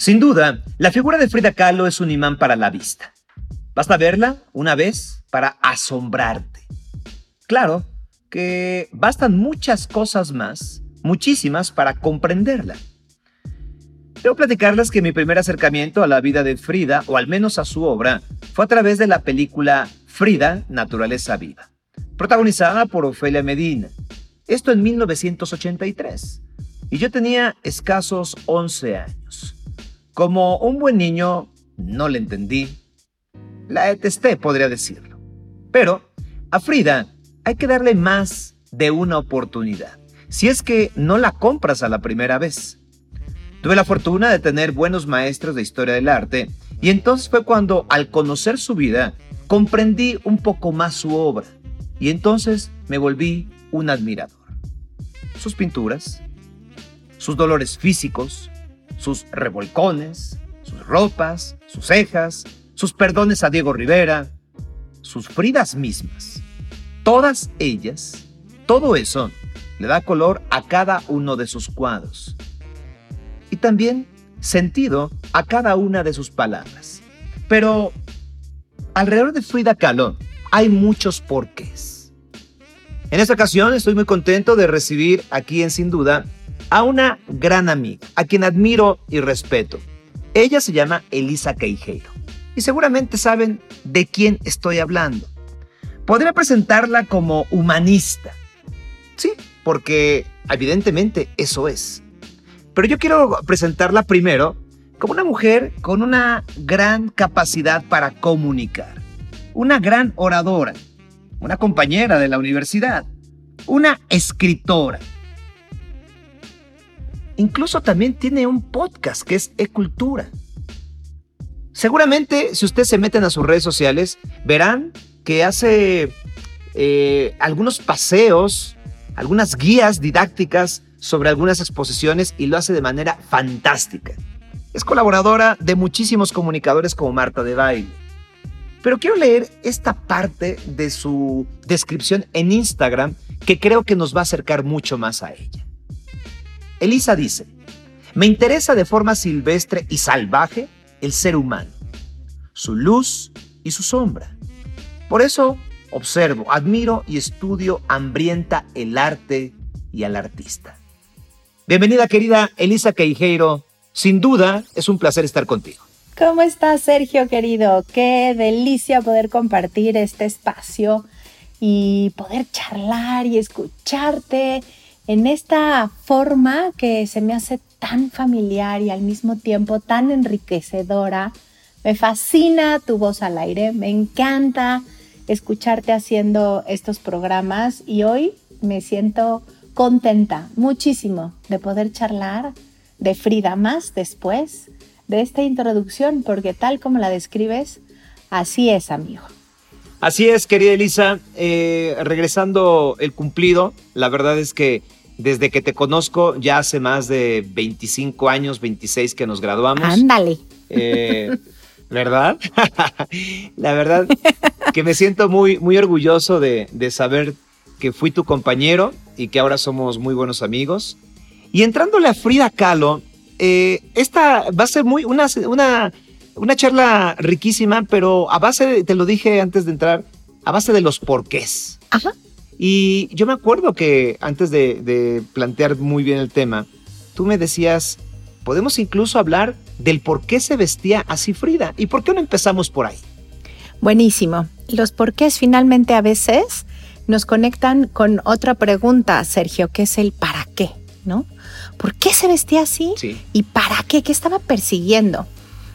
Sin duda, la figura de Frida Kahlo es un imán para la vista. Basta verla una vez para asombrarte. Claro que bastan muchas cosas más, muchísimas, para comprenderla. Debo platicarles que mi primer acercamiento a la vida de Frida, o al menos a su obra, fue a través de la película Frida, Naturaleza Viva, protagonizada por Ofelia Medina. Esto en 1983. Y yo tenía escasos 11 años. Como un buen niño, no le entendí. La detesté, podría decirlo. Pero a Frida hay que darle más de una oportunidad, si es que no la compras a la primera vez. Tuve la fortuna de tener buenos maestros de historia del arte y entonces fue cuando, al conocer su vida, comprendí un poco más su obra y entonces me volví un admirador. Sus pinturas, sus dolores físicos, sus revolcones, sus ropas, sus cejas, sus perdones a Diego Rivera, sus Fridas mismas. Todas ellas, todo eso, le da color a cada uno de sus cuadros y también sentido a cada una de sus palabras. Pero alrededor de Frida Kahlo hay muchos porqués. En esta ocasión estoy muy contento de recibir aquí en Sin Duda a una gran amiga, a quien admiro y respeto. Ella se llama Elisa Queijeiro y seguramente saben de quién estoy hablando. Podría presentarla como humanista. Sí, porque evidentemente eso es. Pero yo quiero presentarla primero como una mujer con una gran capacidad para comunicar, una gran oradora, una compañera de la universidad, una escritora. Incluso también tiene un podcast que es E-Cultura. Seguramente si ustedes se meten a sus redes sociales, verán que hace eh, algunos paseos, algunas guías didácticas sobre algunas exposiciones y lo hace de manera fantástica. Es colaboradora de muchísimos comunicadores como Marta de Baile. Pero quiero leer esta parte de su descripción en Instagram que creo que nos va a acercar mucho más a ella. Elisa dice, me interesa de forma silvestre y salvaje el ser humano, su luz y su sombra. Por eso observo, admiro y estudio hambrienta el arte y al artista. Bienvenida querida Elisa Queijeiro. Sin duda es un placer estar contigo. ¿Cómo estás Sergio querido? Qué delicia poder compartir este espacio y poder charlar y escucharte en esta forma que se me hace tan familiar y al mismo tiempo tan enriquecedora. Me fascina tu voz al aire, me encanta escucharte haciendo estos programas y hoy me siento contenta muchísimo de poder charlar de Frida más después de esta introducción, porque tal como la describes, así es, amigo. Así es, querida Elisa. Eh, regresando el cumplido, la verdad es que desde que te conozco, ya hace más de 25 años, 26 que nos graduamos. Ándale. Eh, ¿Verdad? la verdad que me siento muy, muy orgulloso de, de saber que fui tu compañero y que ahora somos muy buenos amigos. Y entrándole a Frida Kahlo, eh, esta va a ser muy una, una, una charla riquísima, pero a base, de, te lo dije antes de entrar, a base de los porqués. Ajá. Y yo me acuerdo que antes de, de plantear muy bien el tema, tú me decías, podemos incluso hablar del por qué se vestía así Frida. ¿Y por qué no empezamos por ahí? Buenísimo. Los porqués finalmente a veces nos conectan con otra pregunta, Sergio, que es el para qué, ¿no? ¿Por qué se vestía así? Sí. ¿Y para qué? ¿Qué estaba persiguiendo?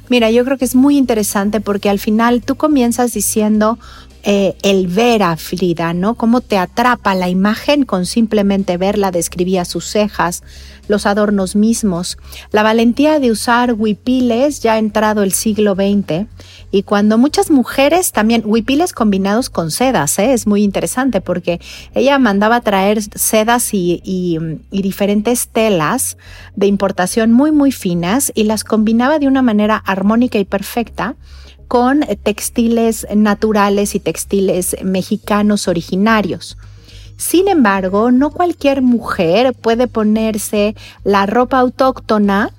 Mira, yo creo que es muy interesante porque al final tú comienzas diciendo eh, el ver a Frida, ¿no? Cómo te atrapa la imagen con simplemente verla, describía sus cejas, los adornos mismos, la valentía de usar huipiles ya entrado el siglo XX y cuando muchas mujeres también, huipiles combinados con sedas, ¿eh? es muy interesante porque ella mandaba traer sedas y, y, y diferentes telas de importación muy, muy finas y las combinaba de una manera armónica y perfecta con textiles naturales y textiles mexicanos originarios. Sin embargo, no cualquier mujer puede ponerse la ropa autóctona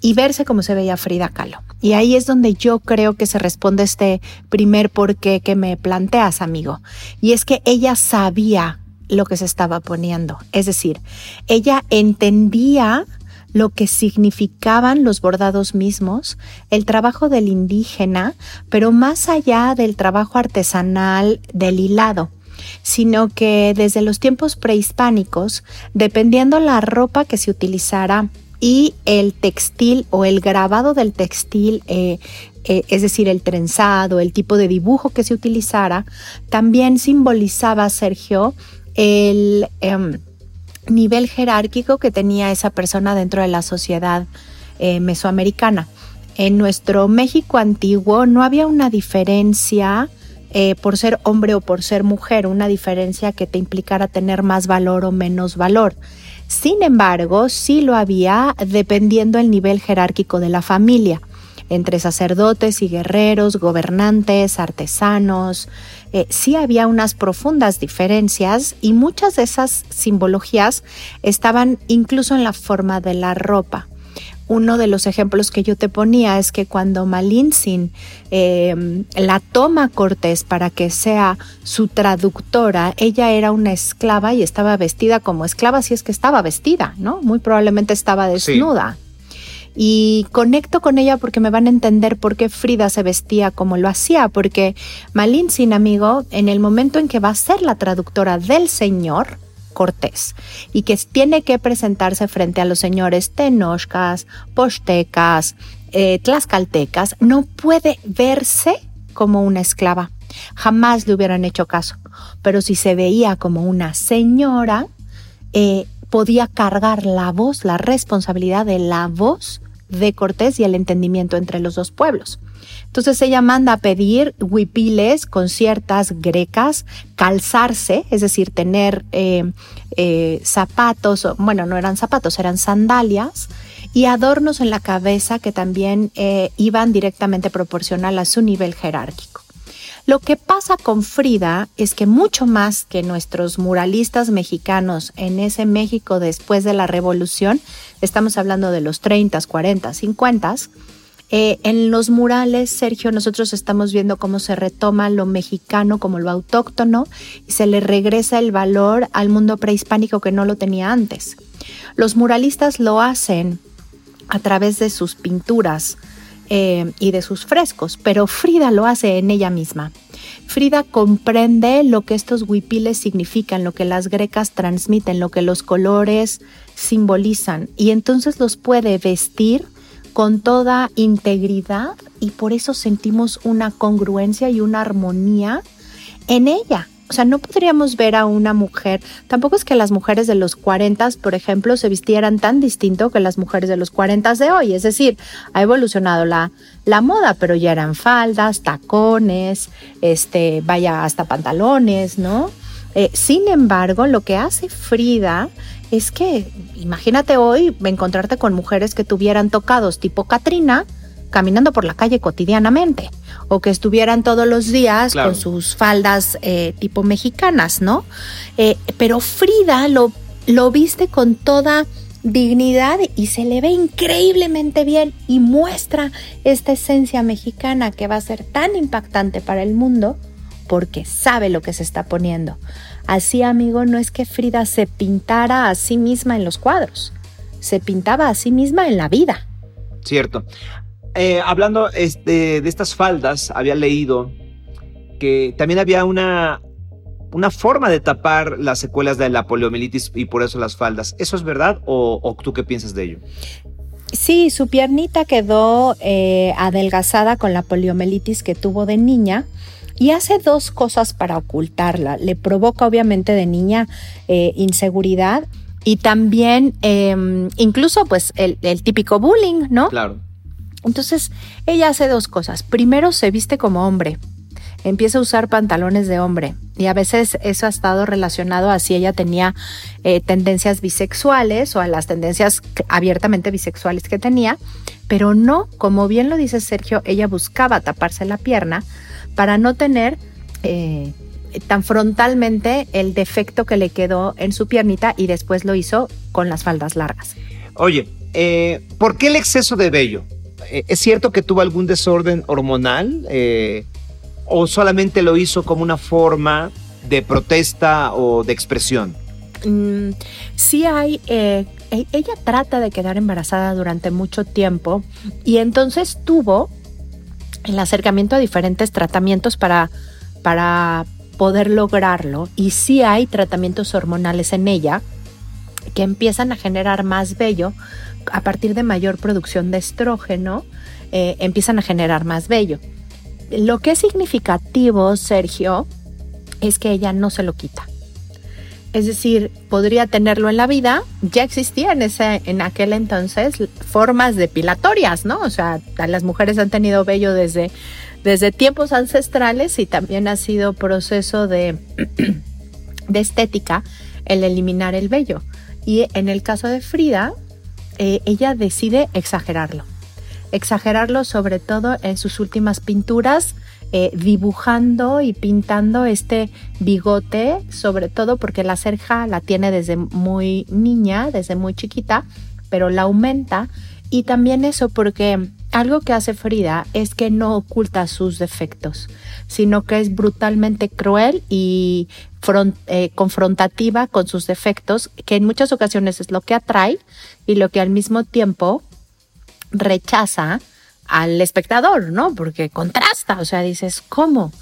y verse como se veía Frida Kahlo. Y ahí es donde yo creo que se responde este primer porqué que me planteas, amigo. Y es que ella sabía lo que se estaba poniendo. Es decir, ella entendía lo que significaban los bordados mismos, el trabajo del indígena, pero más allá del trabajo artesanal del hilado sino que desde los tiempos prehispánicos, dependiendo la ropa que se utilizara y el textil o el grabado del textil, eh, eh, es decir, el trenzado, el tipo de dibujo que se utilizara, también simbolizaba, Sergio, el em, nivel jerárquico que tenía esa persona dentro de la sociedad eh, mesoamericana. En nuestro México antiguo no había una diferencia por ser hombre o por ser mujer, una diferencia que te implicara tener más valor o menos valor. Sin embargo, sí lo había dependiendo el nivel jerárquico de la familia, entre sacerdotes y guerreros, gobernantes, artesanos. Eh, sí había unas profundas diferencias y muchas de esas simbologías estaban incluso en la forma de la ropa uno de los ejemplos que yo te ponía es que cuando Malintzin eh, la toma Cortés para que sea su traductora, ella era una esclava y estaba vestida como esclava, si es que estaba vestida, ¿no? Muy probablemente estaba desnuda. Y conecto con ella porque me van a entender por qué Frida se vestía como lo hacía, porque Malintzin, amigo, en el momento en que va a ser la traductora del Señor, Cortés y que tiene que presentarse frente a los señores tenochcas, postecas, eh, tlaxcaltecas, no puede verse como una esclava. Jamás le hubieran hecho caso. Pero si se veía como una señora, eh, podía cargar la voz, la responsabilidad de la voz de Cortés y el entendimiento entre los dos pueblos. Entonces ella manda a pedir huipiles con ciertas grecas, calzarse, es decir, tener eh, eh, zapatos, bueno, no eran zapatos, eran sandalias y adornos en la cabeza que también eh, iban directamente proporcional a su nivel jerárquico. Lo que pasa con Frida es que mucho más que nuestros muralistas mexicanos en ese México después de la revolución, estamos hablando de los 30, 40, 50, eh, en los murales, Sergio, nosotros estamos viendo cómo se retoma lo mexicano como lo autóctono y se le regresa el valor al mundo prehispánico que no lo tenía antes. Los muralistas lo hacen a través de sus pinturas eh, y de sus frescos, pero Frida lo hace en ella misma. Frida comprende lo que estos huipiles significan, lo que las grecas transmiten, lo que los colores simbolizan y entonces los puede vestir con toda integridad y por eso sentimos una congruencia y una armonía en ella. O sea, no podríamos ver a una mujer, tampoco es que las mujeres de los 40, por ejemplo, se vistieran tan distinto que las mujeres de los 40 de hoy. Es decir, ha evolucionado la, la moda, pero ya eran faldas, tacones, este, vaya hasta pantalones, ¿no? Eh, sin embargo, lo que hace Frida es que imagínate hoy encontrarte con mujeres que tuvieran tocados tipo Katrina caminando por la calle cotidianamente o que estuvieran todos los días con sus faldas eh, tipo mexicanas, ¿no? Eh, pero Frida lo, lo viste con toda dignidad y se le ve increíblemente bien y muestra esta esencia mexicana que va a ser tan impactante para el mundo porque sabe lo que se está poniendo. Así, amigo, no es que Frida se pintara a sí misma en los cuadros, se pintaba a sí misma en la vida. Cierto. Eh, hablando este, de estas faldas, había leído que también había una, una forma de tapar las secuelas de la poliomielitis y por eso las faldas. ¿Eso es verdad o, tú qué piensas de ello? Sí, su piernita quedó eh, adelgazada con la poliomielitis que tuvo de niña y hace dos cosas para ocultarla. Le provoca obviamente de niña eh, inseguridad y también em, incluso pues el, el típico bullying, ¿no? Claro. Entonces ella hace dos cosas. Primero se viste como hombre empieza a usar pantalones de hombre. Y a veces eso ha estado relacionado a si ella tenía eh, tendencias bisexuales o a las tendencias abiertamente bisexuales que tenía, pero no, como bien lo dice Sergio, ella buscaba taparse la pierna para no tener eh, tan frontalmente el defecto que le quedó en su piernita y después lo hizo con las faldas largas. Oye, eh, ¿por qué el exceso de vello? Eh, ¿Es cierto que tuvo algún desorden hormonal? Eh, ¿O solamente lo hizo como una forma de protesta o de expresión? Mm, sí hay, e-, ella trata de quedar embarazada durante mucho tiempo y entonces tuvo el acercamiento a diferentes tratamientos para, para poder lograrlo. Y sí hay tratamientos hormonales en ella que empiezan a generar más vello a partir de mayor producción de estrógeno, eh, empiezan a generar más vello. Lo que es significativo, Sergio, es que ella no se lo quita. Es decir, podría tenerlo en la vida. Ya existían en aquel entonces formas depilatorias, ¿no? O sea, las mujeres han tenido vello desde, desde tiempos ancestrales y también ha sido proceso de, de estética el eliminar el vello. Y en el caso de Frida, eh, ella decide exagerarlo. Exagerarlo sobre todo en sus últimas pinturas, eh, dibujando y pintando este bigote, sobre todo porque la cerja la tiene desde muy niña, desde muy chiquita, pero la aumenta. Y también eso porque algo que hace Frida es que no oculta sus defectos, sino que es brutalmente cruel y eh, confrontativa con sus defectos, que en muchas ocasiones es lo que atrae y lo que al mismo tiempo rechaza al espectador, ¿no? Porque contrasta, o sea, dices, ¿cómo?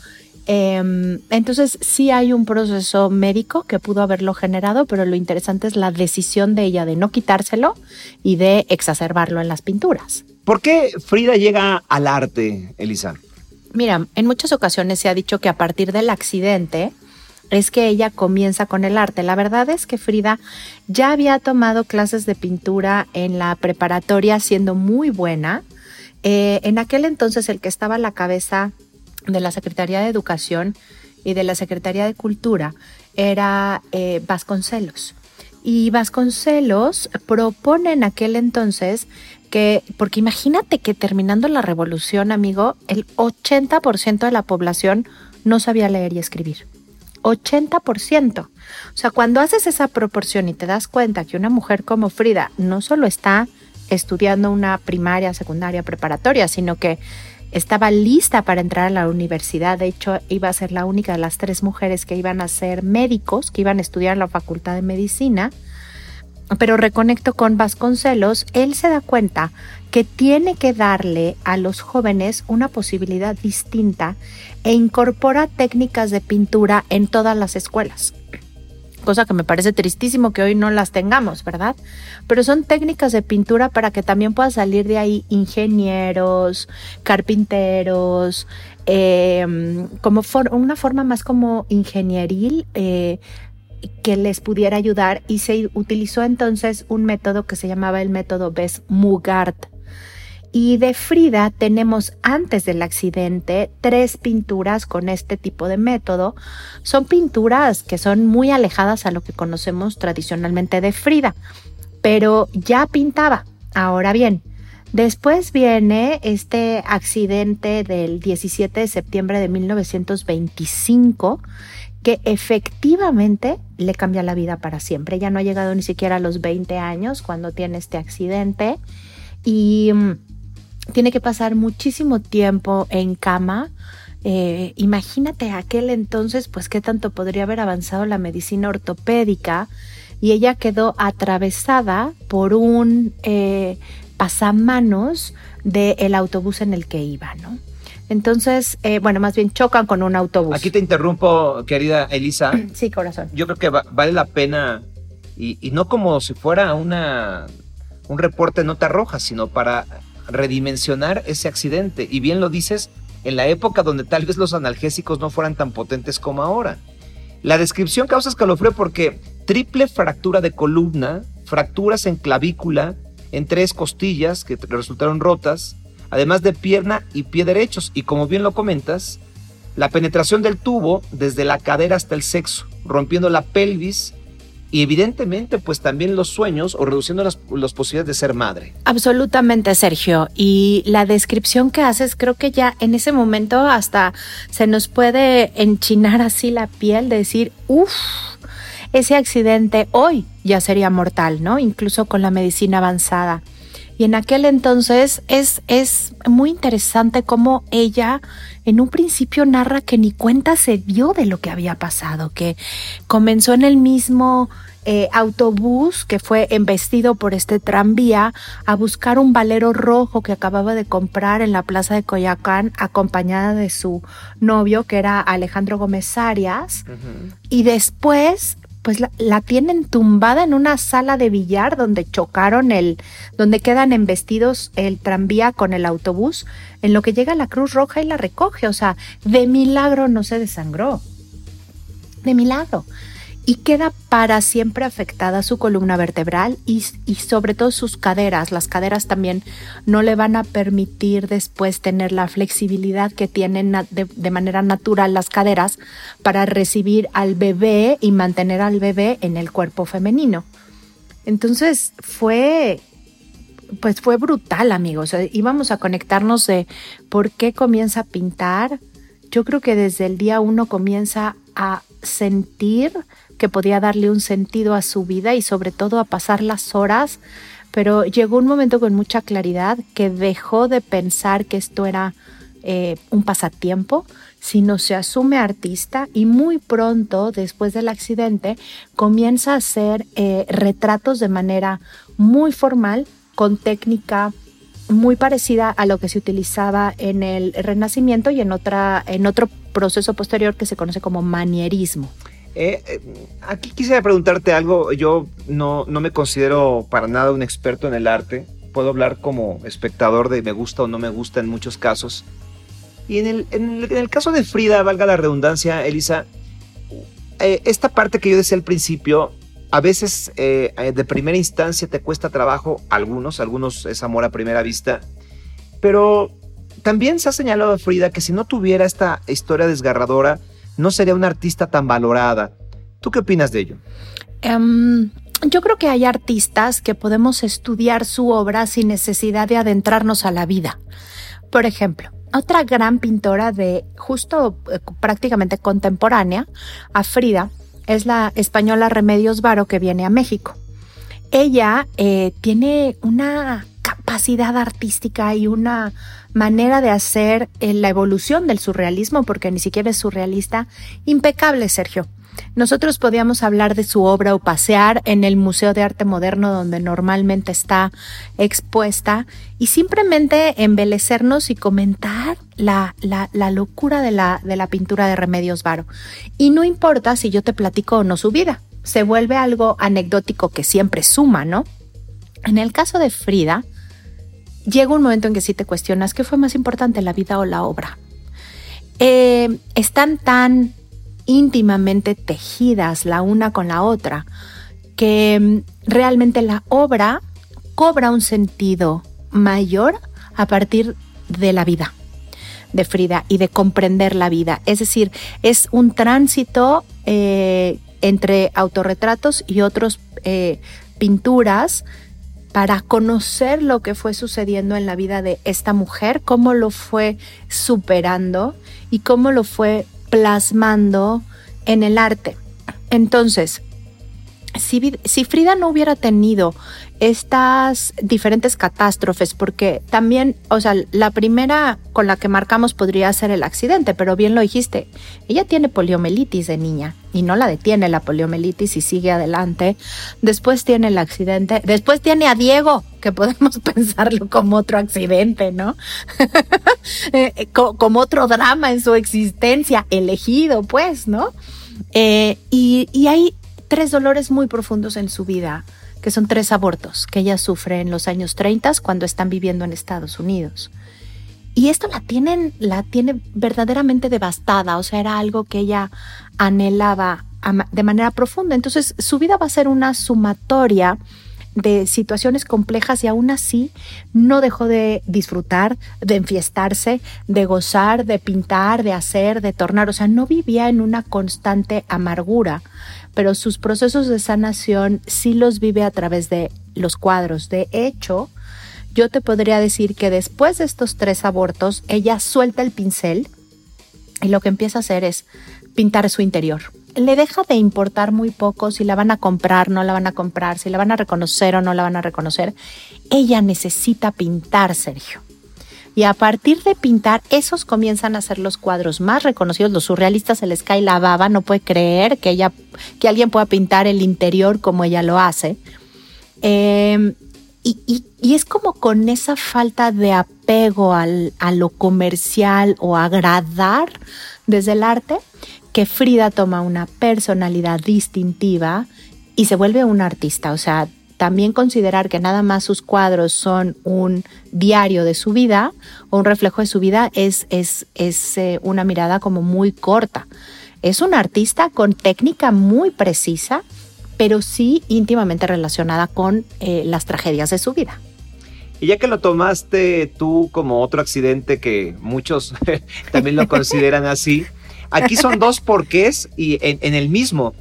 Em, entonces sí hay un proceso médico que pudo haberlo generado, pero lo interesante es la decisión de ella de no quitárselo y de exacerbarlo en las pinturas. ¿Por qué Frida llega al arte, Elisa? Mira, en muchas ocasiones se ha dicho que a partir del accidente es que ella comienza con el arte. La verdad es que Frida ya había tomado clases de pintura en la preparatoria siendo muy buena. Eh, en aquel entonces el que estaba a la cabeza de la Secretaría de Educación y de la Secretaría de Cultura era eh, Vasconcelos. Y Vasconcelos propone en aquel entonces que, porque imagínate que terminando la revolución, amigo, el 80% de la población no sabía leer y escribir. 80%. O sea, cuando haces esa proporción y te das cuenta que una mujer como Frida no solo está estudiando una primaria, secundaria, preparatoria, sino que estaba lista para entrar a la universidad. De hecho, iba a ser la única de las tres mujeres que iban a ser médicos, que iban a estudiar en la Facultad de Medicina pero reconecto con Vasconcelos, él se da cuenta que tiene que darle a los jóvenes una posibilidad distinta e incorpora técnicas de pintura en todas las escuelas. Cosa que me parece tristísimo que hoy no las tengamos, ¿verdad? Pero son técnicas de pintura para que también puedan salir de ahí ingenieros, carpinteros, em, como una forma más como ingenieril, eh, que les pudiera ayudar y se utilizó entonces un método que se llamaba el método Bess-Mugard. Y de Frida tenemos antes del accidente tres pinturas con este tipo de método. Son pinturas que son muy alejadas a lo que conocemos tradicionalmente de Frida, pero ya pintaba. Ahora bien, después viene este accidente del 17 de septiembre de 1925 que efectivamente le cambia la vida para siempre. Ya no ha llegado ni siquiera a los 20 años cuando tiene este accidente y mm, tiene que pasar muchísimo tiempo en cama. Eh, imagínate aquel entonces, pues qué tanto podría haber avanzado la medicina ortopédica y ella quedó atravesada por un eh, pasamanos del autobús en el que iba, ¿no? Entonces, eh, bueno, más bien chocan con un autobús. Aquí te interrumpo, querida Elisa. Sí, corazón. Yo creo que vale la pena, y, no como si fuera una, un reporte de nota roja, sino para redimensionar ese accidente. Y bien lo dices, en la época donde tal vez los analgésicos no fueran tan potentes como ahora. La descripción causa escalofrío porque triple fractura de columna, fracturas en clavícula, en tres costillas que resultaron rotas, además de pierna y pie derechos. Y como bien lo comentas, la penetración del tubo desde la cadera hasta el sexo, rompiendo la pelvis y evidentemente pues también los sueños o reduciendo las, posibilidades de ser madre. Absolutamente, Sergio. Y la descripción que haces creo que ya en ese momento hasta se nos puede enchinar así la piel, de decir, uff, ese accidente hoy ya sería mortal, ¿no? Incluso con la medicina avanzada. Y en aquel entonces es, es muy interesante cómo ella en un principio narra que ni cuenta se dio de lo que había pasado, que comenzó en el mismo eh, autobús que fue embestido por este tranvía a buscar un valero rojo que acababa de comprar en la plaza de Coyacán acompañada de su novio que era Alejandro Gómez Arias. Y después pues la, tienen tumbada en una sala de billar donde chocaron el, donde quedan embestidos el tranvía con el autobús, en lo que llega la Cruz Roja y la recoge. O sea, de milagro no se desangró. De milagro y queda para siempre afectada su columna vertebral y, sobre todo sus caderas. Las caderas también no le van a permitir después tener la flexibilidad que tienen de, manera natural las caderas para recibir al bebé y mantener al bebé en el cuerpo femenino. Entonces fue pues fue brutal, amigos. íbamos a conectarnos de por qué comienza a pintar. Yo creo que desde el día uno comienza a sentir que podía darle un sentido a su vida y sobre todo a pasar las horas, pero llegó un momento con mucha claridad que dejó de pensar que esto era eh, un pasatiempo, sino se asume artista y muy pronto, después del accidente, comienza a hacer eh, retratos de manera muy formal, con técnica muy parecida a lo que se utilizaba en el Renacimiento y en, otra, en otro proceso posterior que se conoce como manierismo. Eh, eh, aquí quisiera preguntarte algo. Yo no, no me considero para nada un experto en el arte. Puedo hablar como espectador de me gusta o no me gusta en muchos casos. Y en el, en el, caso de Frida, valga la redundancia, Elisa, eh, esta parte que yo decía al principio, a veces de primera instancia te cuesta trabajo, algunos, algunos es amor a primera vista, pero también se ha señalado a Frida que si no tuviera esta historia desgarradora, no sería una artista tan valorada. ¿Tú qué opinas de ello? Em, yo creo que hay artistas que podemos estudiar su obra sin necesidad de adentrarnos a la vida. Por ejemplo, otra gran pintora de justo eh, prácticamente contemporánea, a Frida, es la española Remedios Varo que viene a México. Ella eh, tiene una capacidad artística y una manera de hacer eh, la evolución del surrealismo, porque ni siquiera es surrealista, impecable, Sergio. Nosotros podíamos hablar de su obra o pasear en el Museo de Arte Moderno donde normalmente está expuesta y simplemente embelecernos y comentar la, la, la locura de la, de la pintura de Remedios Varo. Y no importa si yo te platico o no su vida, se vuelve algo anecdótico que siempre suma, ¿no? En el caso de Frida, llega un momento en que sí te cuestionas qué fue más importante, la vida o la obra. Eh, están tan íntimamente tejidas la una con la otra que mm, realmente la obra cobra un sentido mayor a partir de la vida de Frida y de comprender la vida. Es decir, es un tránsito eh, entre autorretratos y otras eh, pinturas para conocer lo que fue sucediendo en la vida de esta mujer, cómo lo fue superando y cómo lo fue plasmando en el arte. Entonces, si, si, Frida no hubiera tenido estas diferentes catástrofes, porque también, o sea, la primera con la que marcamos podría ser el accidente, pero bien lo dijiste, ella tiene poliomielitis de niña y no la detiene la poliomielitis y sigue adelante. Después tiene el accidente, después tiene a Diego, que podemos pensarlo como otro accidente, ¿no? Eh, como otro drama en su existencia, elegido, pues, ¿no? Eh, y, y hay tres dolores muy profundos en su vida que son tres abortos que ella sufre en los años 30 cuando están viviendo en Estados Unidos. Y esto la tienen, la tiene verdaderamente devastada, o sea, era algo que ella anhelaba de manera profunda. Entonces, su vida va a ser una sumatoria de situaciones complejas y aún así no dejó de disfrutar, de enfiestarse, de gozar, de pintar, de hacer, de tornar. O sea, no vivía en una constante amargura, pero sus procesos de sanación sí los vive a través de los cuadros. De hecho, yo te podría decir que después de estos tres abortos, ella suelta el pincel y lo que empieza a hacer es pintar su interior le deja de importar muy poco si la van a comprar, no la van a comprar, si la van a reconocer o no la van a reconocer. Ella necesita pintar, Sergio. Y a partir de pintar, esos comienzan a ser los cuadros más reconocidos. Los surrealistas se les la baba, no puede creer que ella, que alguien pueda pintar el interior como ella lo hace. Em, y, es como con esa falta de apego al, a lo comercial o agradar desde el arte que Frida toma una personalidad distintiva y se vuelve un artista. O sea, también considerar que nada más sus cuadros son un diario de su vida o un reflejo de su vida es, es, es eh, una mirada como muy corta. Es un artista con técnica muy precisa, pero sí íntimamente relacionada con eh, las tragedias de su vida. Y ya que lo tomaste tú como otro accidente que muchos también lo consideran así, aquí son dos porqués y en, en el mismo.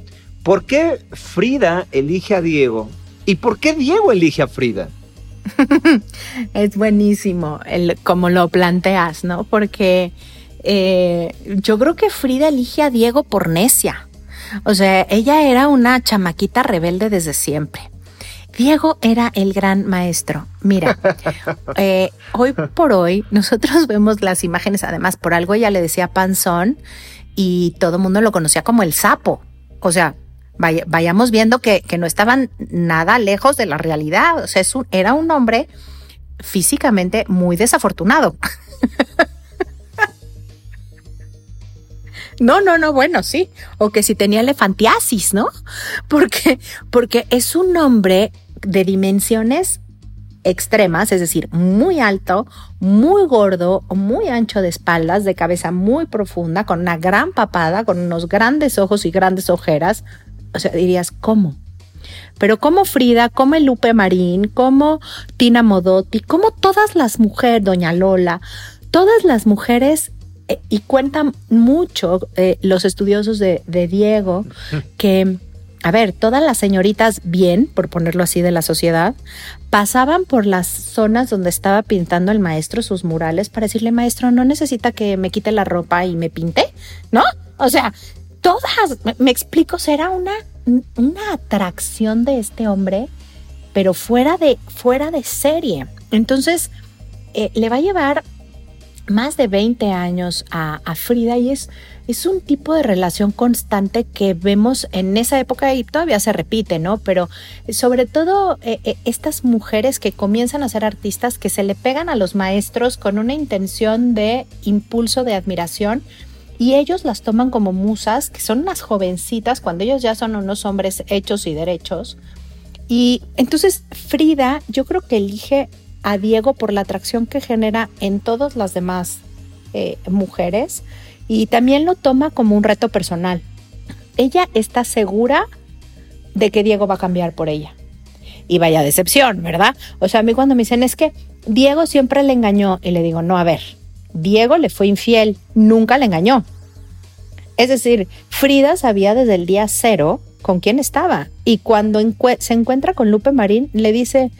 ¿Por qué Frida elige a Diego ¿Y por qué Diego elige a Frida? es buenísimo el, como lo planteas, ¿no? Porque eh, yo creo que Frida elige a Diego por necia. O sea, ella era una chamaquita rebelde desde siempre. Diego era el gran maestro. Mira, eh, hoy por hoy nosotros vemos las imágenes, además por algo ella le decía panzón y todo el mundo lo conocía como el sapo. O sea, vayamos viendo que, no estaban nada lejos de la realidad. O sea, era un hombre físicamente muy desafortunado. No, no, no, bueno, sí. O que si tenía elefantiasis, ¿no? Porque, porque es un hombre de dimensiones extremas, es decir, muy alto, muy gordo, muy ancho de espaldas, de cabeza muy profunda, con una gran papada, con unos grandes ojos y grandes ojeras, o sea, dirías, ¿cómo? Pero como Frida, como Lupe Marín, como Tina Modotti, como todas las mujeres, Doña Lola, todas las mujeres, eh, y cuentan mucho eh, los estudiosos de, de Diego, que, a ver, todas las señoritas bien, por ponerlo así, de la sociedad, pasaban por las zonas donde estaba pintando el maestro sus murales para decirle, maestro, no necesita que me quite la ropa y me pinte, ¿no? O sea, todas, me, explico, será una, una atracción de este hombre, pero fuera de, fuera de serie. Entonces, eh, le va a llevar más de 20 años a, Frida y es, es un tipo de relación constante que vemos en esa época y todavía se repite, ¿no? Pero sobre todo eh, eh, estas mujeres que comienzan a ser artistas que se le pegan a los maestros con una intención de impulso, de admiración, y ellos las toman como musas, que son unas jovencitas cuando ellos ya son unos hombres hechos y derechos. Y entonces Frida yo creo que elige a Diego por la atracción que genera en todas las demás eh, mujeres y también lo toma como un reto personal. Ella está segura de que Diego va a cambiar por ella. Y vaya decepción, ¿verdad? O sea, a mí cuando me dicen es que Diego siempre le engañó y le digo, no, a ver, Diego le fue infiel, nunca le engañó. Es decir, Frida sabía desde el día cero con quién estaba y cuando se encuentra con Lupe Marín le dice,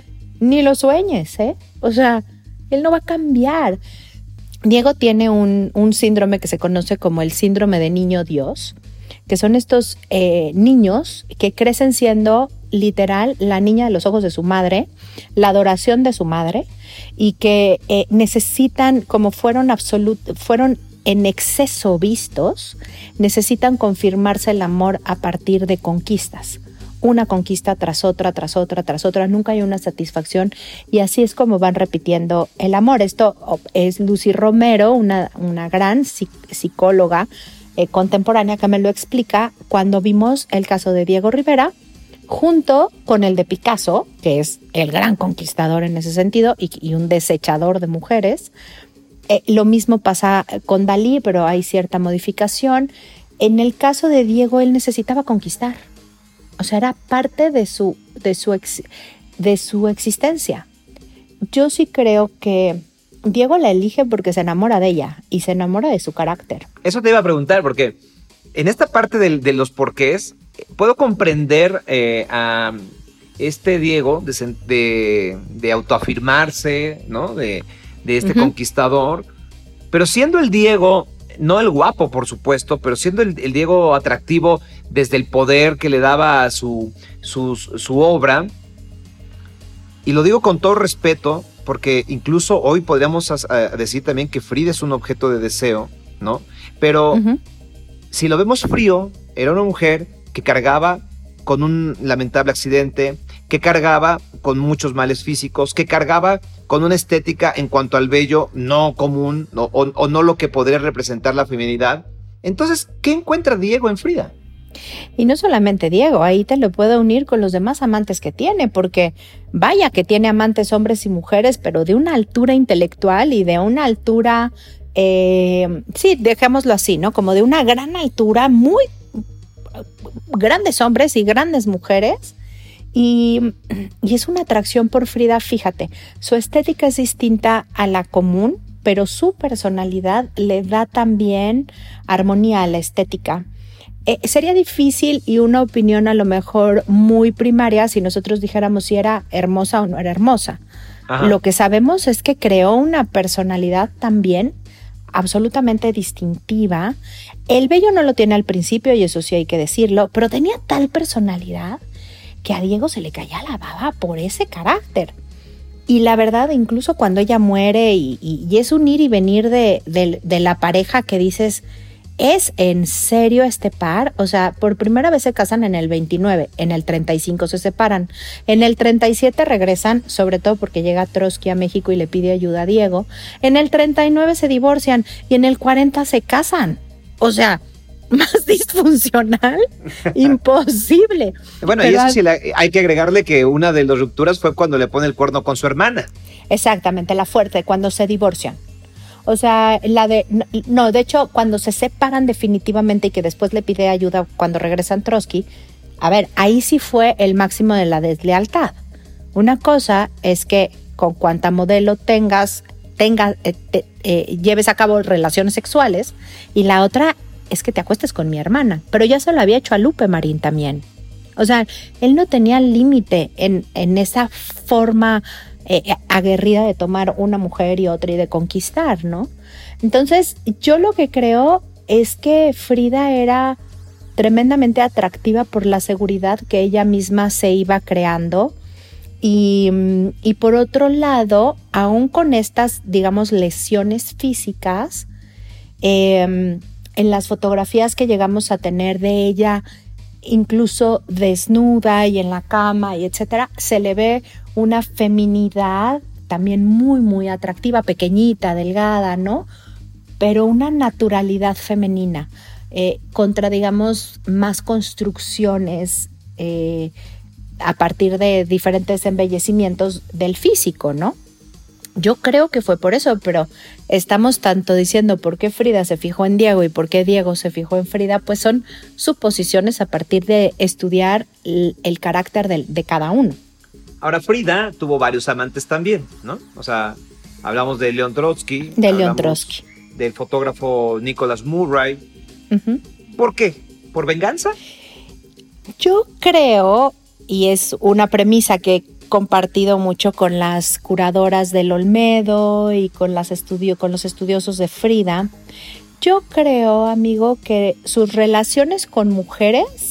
ni lo sueñes, ¿eh? O sea, él no va a cambiar. Diego tiene un, síndrome que se conoce como el síndrome de niño Dios, que son estos eh, niños que crecen siendo literal la niña de los ojos de su madre, la adoración de su madre, y que eh, necesitan, como fueron fueron en exceso vistos, necesitan confirmarse el amor a partir de conquistas. Una conquista tras otra, tras otra, tras otra, nunca hay una satisfacción y así es como van repitiendo el amor. Esto es Lucy Romero, una, una gran psicóloga eh, contemporánea que me lo explica cuando vimos el caso de Diego Rivera, junto con el de Picasso, que es el gran conquistador en ese sentido y, un desechador de mujeres. Eh, lo mismo pasa con Dalí, pero hay cierta modificación. En el caso de Diego, él necesitaba conquistar. O sea, era parte de su, de su, de su existencia. Yo sí creo que Diego la elige porque se enamora de ella y se enamora de su carácter. Eso te iba a preguntar, porque en esta parte de, de los porqués, puedo comprender eh, a este Diego de, de, autoafirmarse, ¿no? De, este conquistador, pero siendo el Diego no el guapo, por supuesto, pero siendo el, Diego atractivo desde el poder que le daba su, su, su obra. Y lo digo con todo respeto, porque incluso hoy podríamos decir también que Frida es un objeto de deseo, ¿no? Pero si lo vemos frío, era una mujer que cargaba con un lamentable accidente, que cargaba con muchos males físicos, que cargaba con una estética en cuanto al vello no común o, o, no lo que podría representar la feminidad. Entonces, ¿qué encuentra Diego en Frida? Y no solamente Diego, ahí te lo puedo unir con los demás amantes que tiene, porque vaya que tiene amantes hombres y mujeres, pero de una altura intelectual y de una altura, eh, sí, dejémoslo así, ¿no? Como de una gran altura, muy grandes hombres y grandes mujeres, y, es una atracción por Frida, fíjate, su estética es distinta a la común, pero su personalidad le da también armonía a la estética. Eh, sería difícil y una opinión a lo mejor muy primaria si nosotros dijéramos si era hermosa o no era hermosa. Lo que sabemos es que creó una personalidad también absolutamente distintiva. El bello no lo tiene al principio y eso sí hay que decirlo, pero tenía tal personalidad que a Diego se le caía la baba por ese carácter. Y la verdad, incluso cuando ella muere y, es un ir y venir de, de, la pareja que dices, ¿es en serio este par? O sea, por primera vez se casan en el 29, en el 35 se separan, en el 37 regresan, sobre todo porque llega Trotsky a México y le pide ayuda a Diego, en el 39 se divorcian y en el 40 se casan. O sea, más disfuncional, imposible. Bueno, y eso sí, hay que agregarle que una de las rupturas fue cuando le pone el cuerno con su hermana. Exactamente, la fuerte, cuando se divorcian. O sea, la de. No, de hecho, cuando se separan definitivamente y que después le pide ayuda cuando regresan Trotsky, a ver, ahí sí fue el máximo de la deslealtad. Una cosa es que con cuanta modelo tengas, tengas, eh, eh, lleves a cabo relaciones sexuales, y la otra es que te acuestes con mi hermana. Pero ya se lo había hecho a Lupe Marín también. O sea, él no tenía límite en, en, esa forma eh, aguerrida de tomar una mujer y otra y de conquistar, ¿no? Entonces, yo lo que creo es que Frida era tremendamente atractiva por la seguridad que ella misma se iba creando. Y, por otro lado, aún con estas, digamos, lesiones físicas, eh, en las fotografías que llegamos a tener de ella, incluso desnuda y en la cama y etcétera, se le ve una feminidad también muy, muy atractiva, pequeñita, delgada, ¿no? Pero una naturalidad femenina, eh, contra, digamos, más construcciones eh, a partir de diferentes embellecimientos del físico, ¿no? Yo creo que fue por eso, pero estamos tanto diciendo por qué Frida se fijó en Diego y por qué Diego se fijó en Frida, pues son suposiciones a partir de estudiar el, carácter de, cada uno. Ahora, Frida tuvo varios amantes también, ¿no? O sea, hablamos de Leon Trotsky. De Leon Trotsky. Del fotógrafo Nicholas Murray. ¿Por qué? ¿Por venganza? Yo creo, y es una premisa que compartido mucho con las curadoras del Olmedo y con, las estudio, con los estudiosos de Frida. Yo creo, amigo, que sus relaciones con mujeres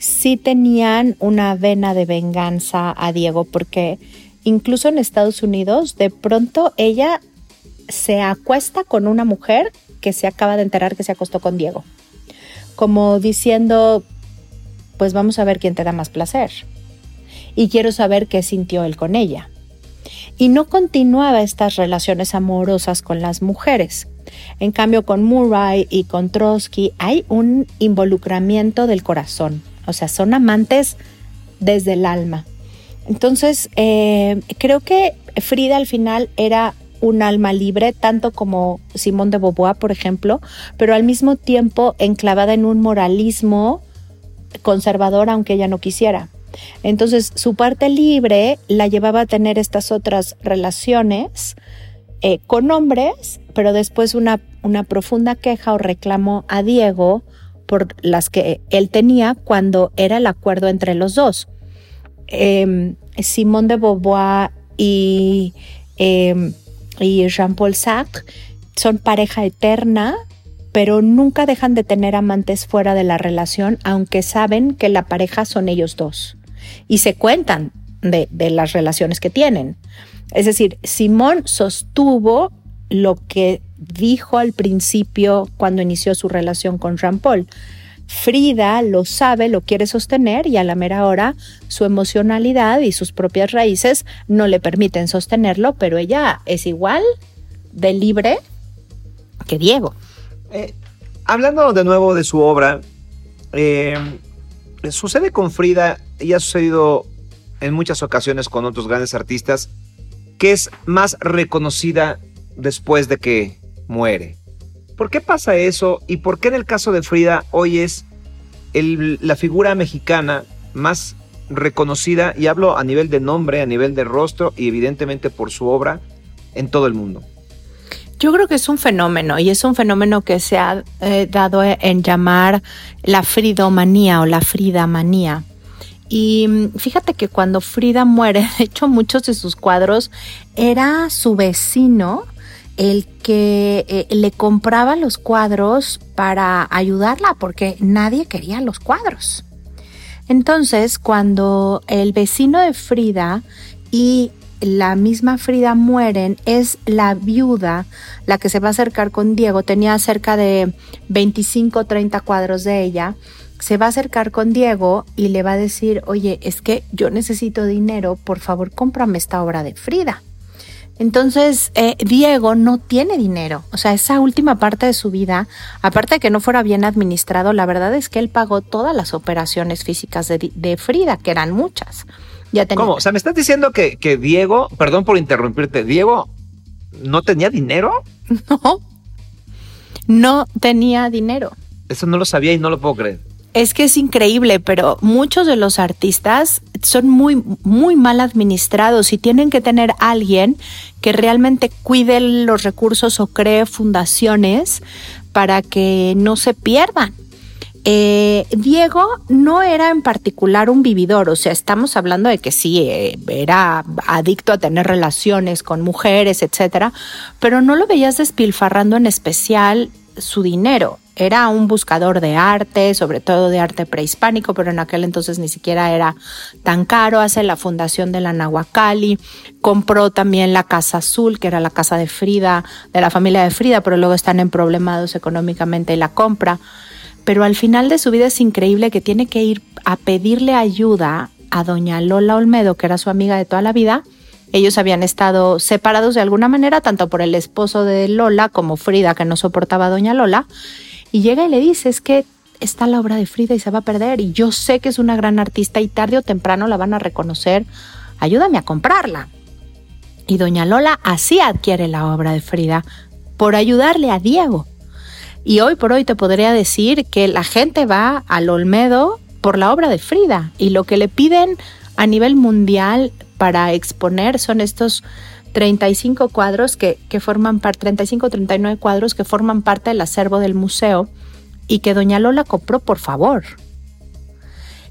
sí tenían una vena de venganza a Diego, porque incluso en Estados Unidos, de pronto ella se acuesta con una mujer que se acaba de enterar que se acostó con Diego. Como diciendo, pues vamos a ver quién te da más placer y quiero saber qué sintió él con ella. Y no continuaba estas relaciones amorosas con las mujeres. En cambio, con Murray y con Trotsky hay un involucramiento del corazón. O sea, son amantes desde el alma. Entonces, eh, creo que Frida al final era un alma libre, tanto como Simón de Beauvoir, por ejemplo, pero al mismo tiempo enclavada en un moralismo conservador, aunque ella no quisiera. Entonces, su parte libre la llevaba a tener estas otras relaciones eh, con hombres, pero después una, una profunda queja o reclamo a Diego por las que él tenía cuando era el acuerdo entre los dos. Eh, Simón de Beauvoir y, em, y Jean-Paul Sartre son pareja eterna pero nunca dejan de tener amantes fuera de la relación, aunque saben que la pareja son ellos dos. Y se cuentan de, de las relaciones que tienen. Es decir, Simón sostuvo lo que dijo al principio cuando inició su relación con Paul. Frida lo sabe, lo quiere sostener y a la mera hora su emocionalidad y sus propias raíces no le permiten sostenerlo, pero ella es igual de libre que Diego. Eh, hablando de nuevo de su obra, eh, sucede con Frida y ha sucedido en muchas ocasiones con otros grandes artistas, que es más reconocida después de que muere. ¿Por qué pasa eso y por qué en el caso de Frida hoy es la figura mexicana más reconocida, y hablo a nivel de nombre, a nivel de rostro y evidentemente por su obra en todo el mundo? Yo creo que es un fenómeno y es un fenómeno que se ha eh, dado en llamar la fridomanía o la fridamanía. Y mm, fíjate que cuando Frida muere, de hecho muchos de sus cuadros era su vecino el que eh, le compraba los cuadros para ayudarla porque nadie quería los cuadros. Entonces, cuando el vecino de Frida y la misma Frida mueren, es la viuda la que se va a acercar con Diego. Tenía cerca de 25 o 30 cuadros de ella. Se va a acercar con Diego y le va a decir, oye, es que yo necesito dinero, por favor cómprame esta obra de Frida. Entonces, eh, Diego no tiene dinero. O sea, esa última parte de su vida, aparte de que no fuera bien administrado, la verdad es que él pagó todas las operaciones físicas de, Frida, que eran muchas. Ya ¿Cómo? O sea, me estás diciendo que, que Diego, perdón por interrumpirte, Diego no tenía dinero? No, no tenía dinero. Eso no lo sabía y no lo puedo creer. Es que es increíble, pero muchos de los artistas son muy, muy mal administrados y tienen que tener alguien que realmente cuide los recursos o cree fundaciones para que no se pierdan. Eh, Diego no era en particular un vividor, o sea, estamos hablando de que sí, eh, era adicto a tener relaciones con mujeres, etcétera, pero no lo veías despilfarrando en especial su dinero. Era un buscador de arte, sobre todo de arte prehispánico, pero en aquel entonces ni siquiera era tan caro. Hace la fundación de la Nahuacali, compró también la Casa Azul, que era la casa de Frida, de la familia de Frida, pero luego están en problemados económicamente y la compra. Pero al final de su vida es increíble que tiene que ir a pedirle ayuda a doña Lola Olmedo, que era su amiga de toda la vida, ellos habían estado separados de alguna manera, tanto por el esposo de Lola como Frida, que no soportaba a doña Lola. Y llega y le dice, es que está la obra de Frida y se va a perder. Y yo sé que es una gran artista y tarde o temprano la van a reconocer. Ayúdame a comprarla. Y doña Lola así adquiere la obra de Frida por ayudarle a Diego. Y hoy por hoy te podría decir que la gente va al Olmedo por la obra de Frida y lo que le piden a nivel mundial para exponer son estos 35 cuadros que, forman parte, 35 o 39 cuadros que forman parte del acervo del museo y que doña Lola compró por favor.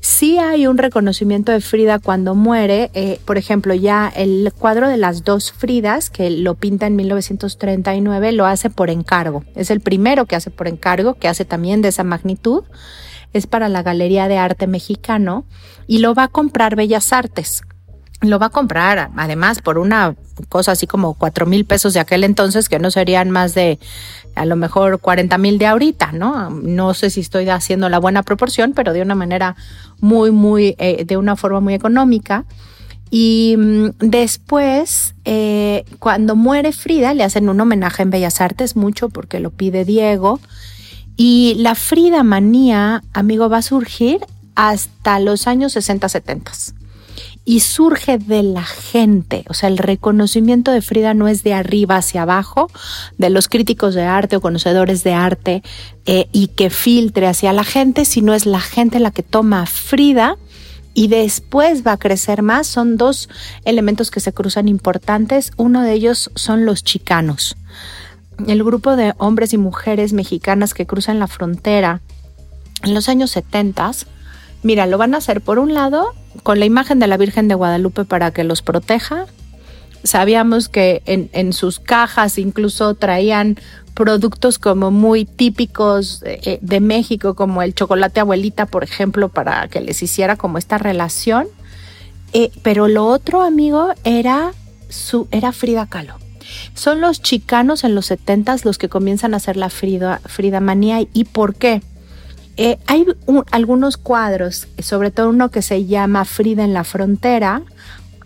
Sí hay un reconocimiento de Frida cuando muere, eh, por ejemplo, ya el cuadro de las dos Fridas, que lo pinta en 1939, lo hace por encargo. Es el primero que hace por encargo, que hace también de esa magnitud. Es para la Galería de Arte Mexicano y lo va a comprar Bellas Artes lo va a comprar además por una cosa así como cuatro mil pesos de aquel entonces que no serían más de a lo mejor 40 mil de ahorita, ¿no? No sé si estoy haciendo la buena proporción, pero de una manera muy, muy, eh, de una forma muy económica. Y mm, después, eh, cuando muere Frida, le hacen un homenaje en Bellas Artes, mucho porque lo pide Diego. Y la Frida manía, amigo, va a surgir hasta los años 60-70 y surge de la gente. O sea, el reconocimiento de Frida no es de arriba hacia abajo, de los críticos de arte o conocedores de arte eh, y que filtre hacia la gente, sino es la gente la que toma Frida y después va a crecer más. Son dos elementos que se cruzan importantes. Uno de ellos son los chicanos. El grupo de hombres y mujeres mexicanas que cruzan la frontera en los años 70 Mira, lo van a hacer por un lado con la imagen de la Virgen de Guadalupe para que los proteja, sabíamos que en, en sus cajas incluso traían productos como muy típicos de, de, México, como el chocolate abuelita, por ejemplo, para que les hiciera como esta relación. Eh, pero lo otro, amigo, era, su, era Frida Kahlo. Son los chicanos en los 70 los que comienzan a hacer la Frida, Frida manía. ¿Y por qué? Eh, hay un, algunos cuadros, sobre todo uno que se llama Frida en la frontera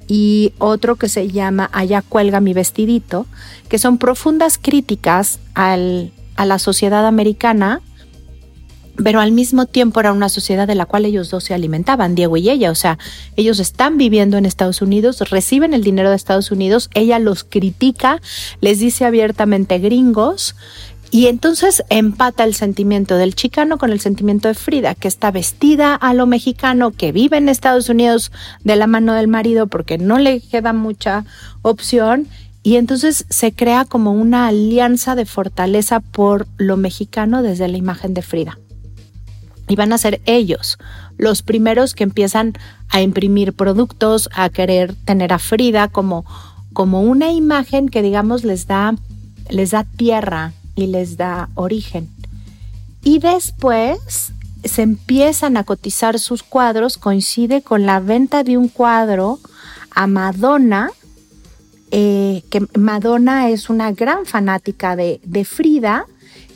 y otro que se llama Allá cuelga mi vestidito, que son profundas críticas al, a la sociedad americana pero al mismo tiempo era una sociedad de la cual ellos dos se alimentaban, Diego y ella. O sea, ellos están viviendo en Estados Unidos, reciben el dinero de Estados Unidos, ella los critica, les dice abiertamente gringos. Y entonces empata el sentimiento del chicano con el sentimiento de Frida, que está vestida a lo mexicano, que vive en Estados Unidos de la mano del marido porque no le queda mucha opción. Y entonces se crea como una alianza de fortaleza por lo mexicano desde la imagen de Frida. Y van a ser ellos los primeros que empiezan a imprimir productos, a querer tener a Frida como, como una imagen que digamos les da, les da tierra y les da origen. Y después se empiezan a cotizar sus cuadros, coincide con la venta de un cuadro a Madonna, eh, que Madonna es una gran fanática de, de Frida,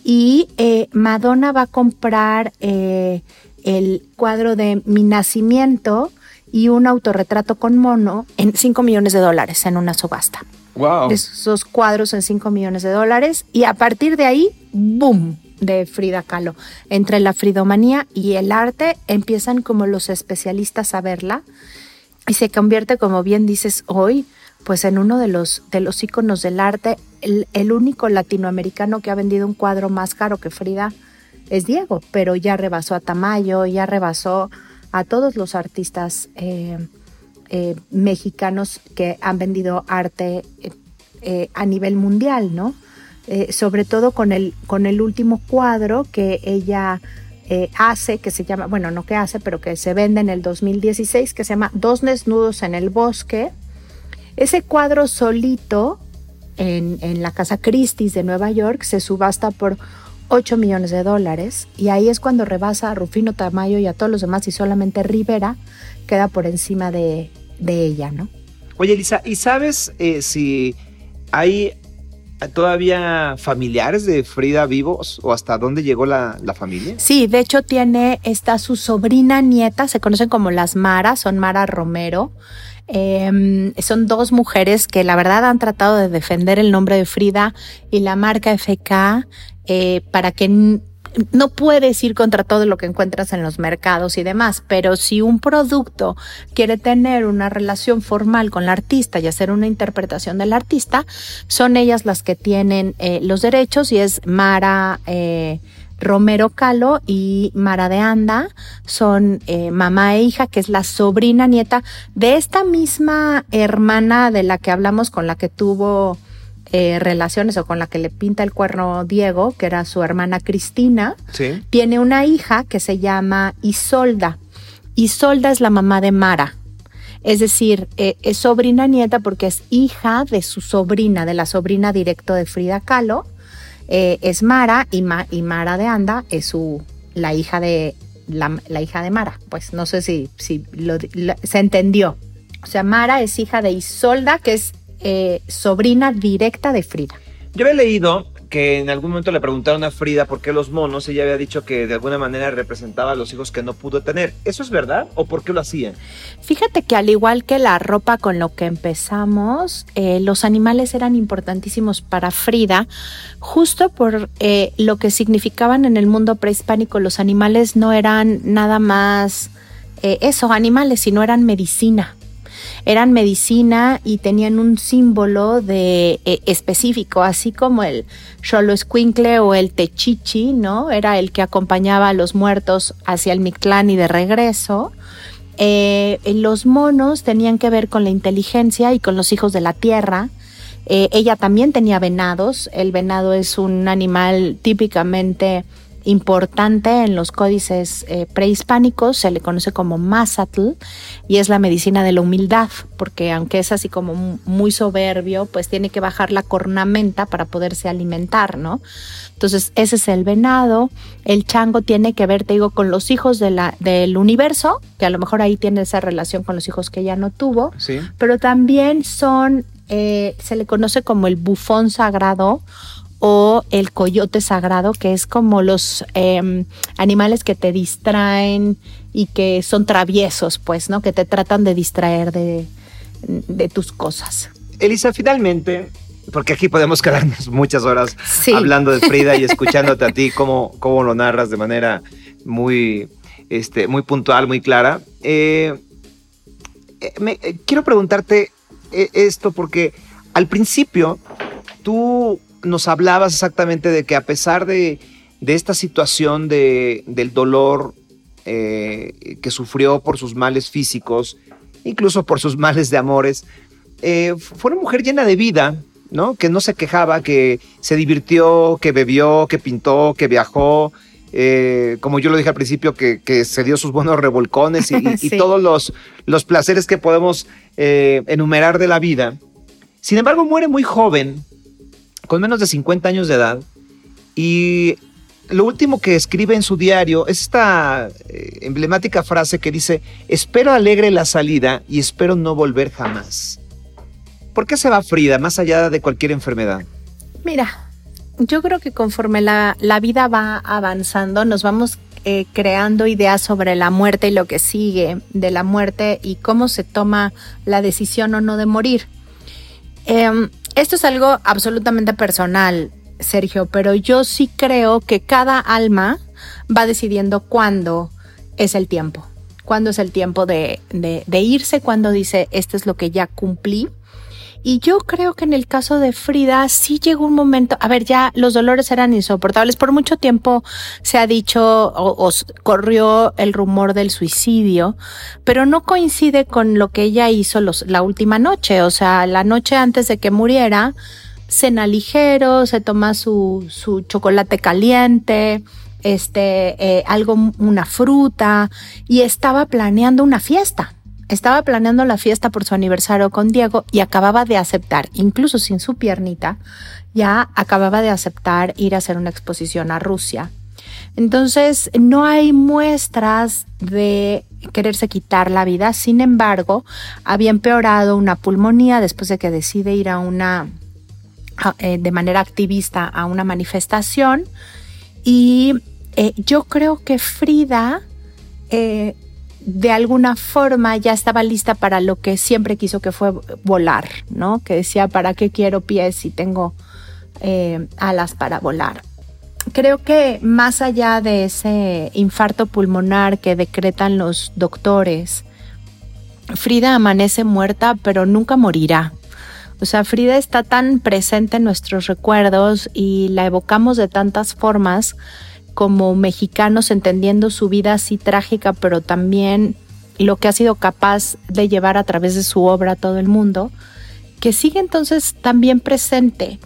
y eh, Madonna va a comprar eh, el cuadro de mi nacimiento y un autorretrato con mono en 5 millones de dólares en una subasta. Wow. Esos cuadros en 5 millones de dólares y a partir de ahí, ¡boom! de Frida Kahlo. Entre la fridomanía y el arte empiezan como los especialistas a verla y se convierte, como bien dices hoy, pues en uno de los, de los íconos del arte, el, único latinoamericano que ha vendido un cuadro más caro que Frida es Diego, pero ya rebasó a Tamayo, ya rebasó a todos los artistas eh, eh, mexicanos que han vendido arte eh, a nivel mundial, ¿no? sobre todo con el, con el último cuadro que ella hace, que se llama, bueno, no que hace, pero que se vende en el 2016, que se llama Dos desnudos en el bosque, ese cuadro solito en, la Casa Christie's de Nueva York se subasta por 8 millones de dólares y ahí es cuando rebasa a Rufino Tamayo y a todos los demás y solamente Rivera queda por encima de, ella, ¿no? Oye, Elisa, ¿y sabes eh, si hay todavía familiares de Frida vivos o hasta dónde llegó la, la, familia? Sí, de hecho tiene, está su sobrina nieta, se conocen como las Mara, son Mara Romero. Em, son dos mujeres que la verdad han tratado de defender el nombre de Frida y la marca FK eh, para que no puedes ir contra todo lo que encuentras en los mercados y demás, pero si un producto quiere tener una relación formal con la artista y hacer una interpretación del artista, son ellas las que tienen eh, los derechos y es Mara. Eh, Romero Calo y Mara de Anda son eh, mamá e hija, que es la sobrina nieta de esta misma hermana de la que hablamos, con la que tuvo eh, relaciones o con la que le pinta el cuerno Diego, que era su hermana Cristina. Sí. Tiene una hija que se llama Isolda. Isolda es la mamá de Mara. Es decir, eh, es sobrina nieta porque es hija de su sobrina, de la sobrina directo de Frida Kahlo eh, es Mara y, Mara de Anda es su, la hija de la, hija de Mara. Pues no sé si, si se entendió. O sea, Mara es hija de Isolda, que es eh, sobrina directa de Frida. Yo había leído que en algún momento le preguntaron a Frida por qué los monos, ella había dicho que de alguna manera representaba a los hijos que no pudo tener. ¿Eso es verdad o por qué lo hacían? Fíjate que al igual que la ropa con lo que empezamos, eh, los animales eran importantísimos para Frida, justo por eh, lo que significaban en el mundo prehispánico. Los animales no eran nada más eh, eso, animales, sino eran medicina eran medicina y tenían un símbolo de eh, específico, así como el Xoloescuincle o el Techichi, ¿no? Era el que acompañaba a los muertos hacia el Mictlán y de regreso. Eh, los monos tenían que ver con la inteligencia y con los hijos de la tierra. Eh, ella también tenía venados. El venado es un animal típicamente importante en los códices eh, prehispánicos, se le conoce como Mazatl y es la medicina de la humildad, porque aunque es así como muy soberbio, pues tiene que bajar la cornamenta para poderse alimentar, ¿no? Entonces, ese es el venado. El chango tiene que ver, te digo, con los hijos de la, del universo, que a lo mejor ahí tiene esa relación con los hijos que ya no tuvo, Sí. pero también son, eh, se le conoce como el bufón sagrado o el coyote sagrado, que es como los eh, animales que te distraen y que son traviesos, pues, ¿no? Que te tratan de distraer de, de tus cosas. Elisa, finalmente, porque aquí podemos quedarnos muchas horas Sí. hablando de Frida y escuchándote a ti cómo, cómo lo narras de manera muy, este, muy puntual, muy clara. Eh, eh, me- eh, quiero preguntarte esto porque al principio tú nos hablabas exactamente de que a pesar de, de esta situación de, del dolor eh, que sufrió por sus males físicos, incluso por sus males de amores, eh, fue una mujer llena de vida, ¿no? Que no se quejaba, que se divirtió, que bebió, que pintó, que viajó, eh, como yo lo dije al principio, que, que se dio sus buenos revolcones y, todos los, los placeres que podemos eh, enumerar de la vida. Sin embargo, muere muy joven, con menos de 50 años de edad, y lo último que escribe en su diario es esta eh, emblemática frase que dice, espero alegre la salida y espero no volver jamás. ¿Por qué se va Frida más allá de cualquier enfermedad? Mira, yo creo que conforme la, la vida va avanzando, nos vamos eh, creando ideas sobre la muerte y lo que sigue de la muerte y cómo se toma la decisión o no de morir. Em, esto es algo absolutamente personal, Sergio, pero yo sí creo que cada alma va decidiendo cuándo es el tiempo. Cuándo es el tiempo de, irse, cuándo dice, esto es lo que ya cumplí. Y yo creo que en el caso de Frida sí llegó un momento, a ver, ya los dolores eran insoportables. Por mucho tiempo se ha dicho o, corrió el rumor del suicidio, pero no coincide con lo que ella hizo los, la última noche. O sea, la noche antes de que muriera, cena ligero, se toma su, su chocolate caliente, este, eh, algo, una fruta, y estaba planeando una fiesta. Estaba planeando la fiesta por su aniversario con Diego y acababa de aceptar, incluso sin su piernita, ya acababa de aceptar ir a hacer una exposición a Rusia. Entonces, no hay muestras de quererse quitar la vida. Sin embargo, había empeorado una pulmonía después de que decide ir a una, eh, de manera activista a una manifestación. Y eh, yo creo que Frida, eh, de alguna forma, ya estaba lista para lo que siempre quiso que fue volar, ¿no? Que decía, ¿para qué quiero pies si tengo eh, alas para volar? Creo que más allá de ese infarto pulmonar que decretan los doctores, Frida amanece muerta, pero nunca morirá. O sea, Frida está tan presente en nuestros recuerdos y la evocamos de tantas formas como mexicanos entendiendo su vida así trágica, pero también lo que ha sido capaz de llevar a través de su obra a todo el mundo, que sigue entonces también presente.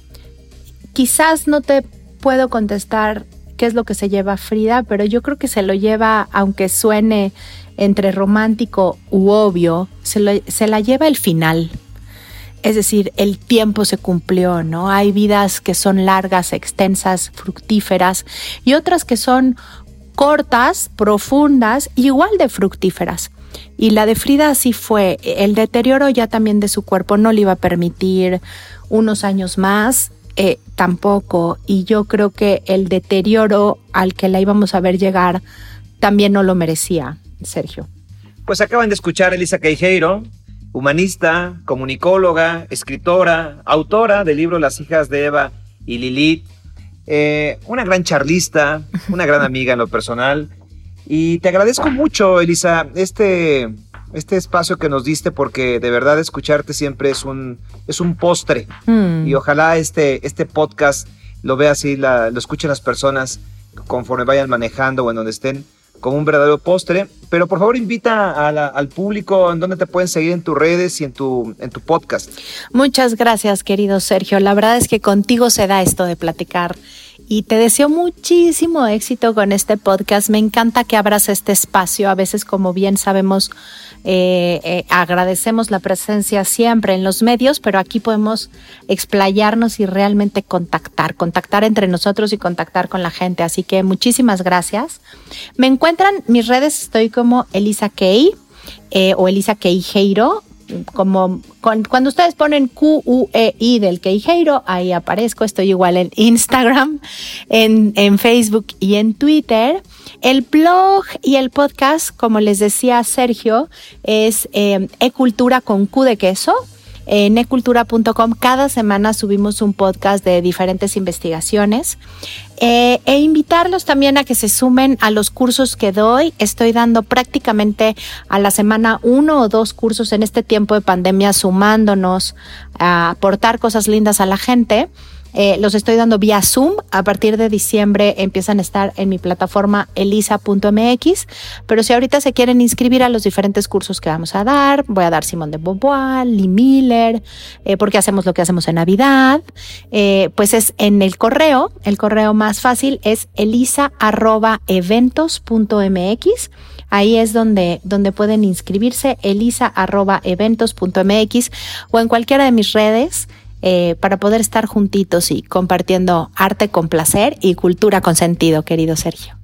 Quizás no te puedo contestar qué es lo que se lleva Frida, pero yo creo que se lo lleva, aunque suene entre romántico u obvio, se, lo, se la lleva el final. Es decir, el tiempo se cumplió, ¿no? Hay vidas que son largas, extensas, fructíferas y otras que son cortas, profundas, igual de fructíferas. Y la de Frida así fue. El deterioro ya también de su cuerpo no le iba a permitir unos años más, eh, tampoco. Y yo creo que el deterioro al que la íbamos a ver llegar también no lo merecía, Sergio. Pues acaban de escuchar a Elisa Queijeiro, humanista, comunicóloga, escritora, autora del libro Las hijas de Eva y Lilith, eh, una gran charlista, una gran amiga en lo personal. Y te agradezco mucho, Elisa, este, este espacio que nos diste porque de verdad escucharte siempre es un, es un postre. Mm. Y ojalá este, este podcast lo vea así, la- lo escuchen las personas conforme vayan manejando o en donde estén como un verdadero postre. Pero por favor invita al público en donde te pueden seguir en tus redes y en tu, en tu podcast. Muchas gracias, querido Sergio. La verdad es que contigo se da esto de platicar y te deseo muchísimo éxito con este podcast. Me encanta que abras este espacio. A veces, como bien sabemos, eh, eh, agradecemos la presencia siempre en los medios, pero aquí podemos explayarnos y realmente contactar, contactar entre nosotros y contactar con la gente. Así que muchísimas gracias. Me encuentran mis redes, estoy como Elisa Kay eh, o Elisa Queijeiro como cuando ustedes ponen Q-U-E-I del Queijeiro, ahí aparezco, estoy igual en Instagram, en, en, Facebook y en Twitter. El blog y el podcast, como les decía Sergio, es eh, E-Cultura con Q de queso en ecultura.com cada semana subimos un podcast de diferentes investigaciones eh, e invitarlos también a que se sumen a los cursos que doy. Estoy dando prácticamente a la semana uno o dos cursos en este tiempo de pandemia sumándonos a aportar cosas lindas a la gente. Eh, los estoy dando vía Zoom. A partir de diciembre empiezan a estar en mi plataforma elisa.mx. Pero si ahorita se quieren inscribir a los diferentes cursos que vamos a dar, voy a dar Simón de Beauvoir, Lee Miller, eh, porque hacemos lo que hacemos en Navidad, eh, pues es en el correo. El correo más fácil es elisa.eventos.mx. Ahí es donde, donde pueden inscribirse, elisa.eventos.mx o en cualquiera de mis redes. Eh, para poder estar juntitos y compartiendo arte con placer y cultura con sentido, querido Sergio.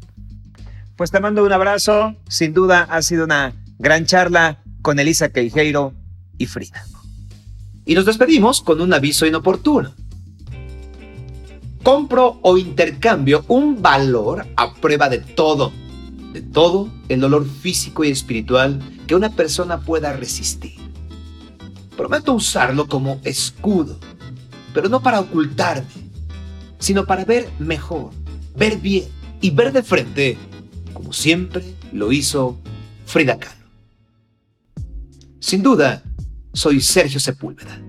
Pues te mando un abrazo. Sin duda ha sido una gran charla con Elisa Queijeiro y Frida. Y nos despedimos con un aviso inoportuno. Compro o intercambio un valor a prueba de todo, de todo el dolor físico y espiritual que una persona pueda resistir. Prometo usarlo como escudo, pero no para ocultarme, sino para ver mejor, ver bien y ver de frente, como siempre lo hizo Frida Kahlo. Sin duda, soy Sergio Sepúlveda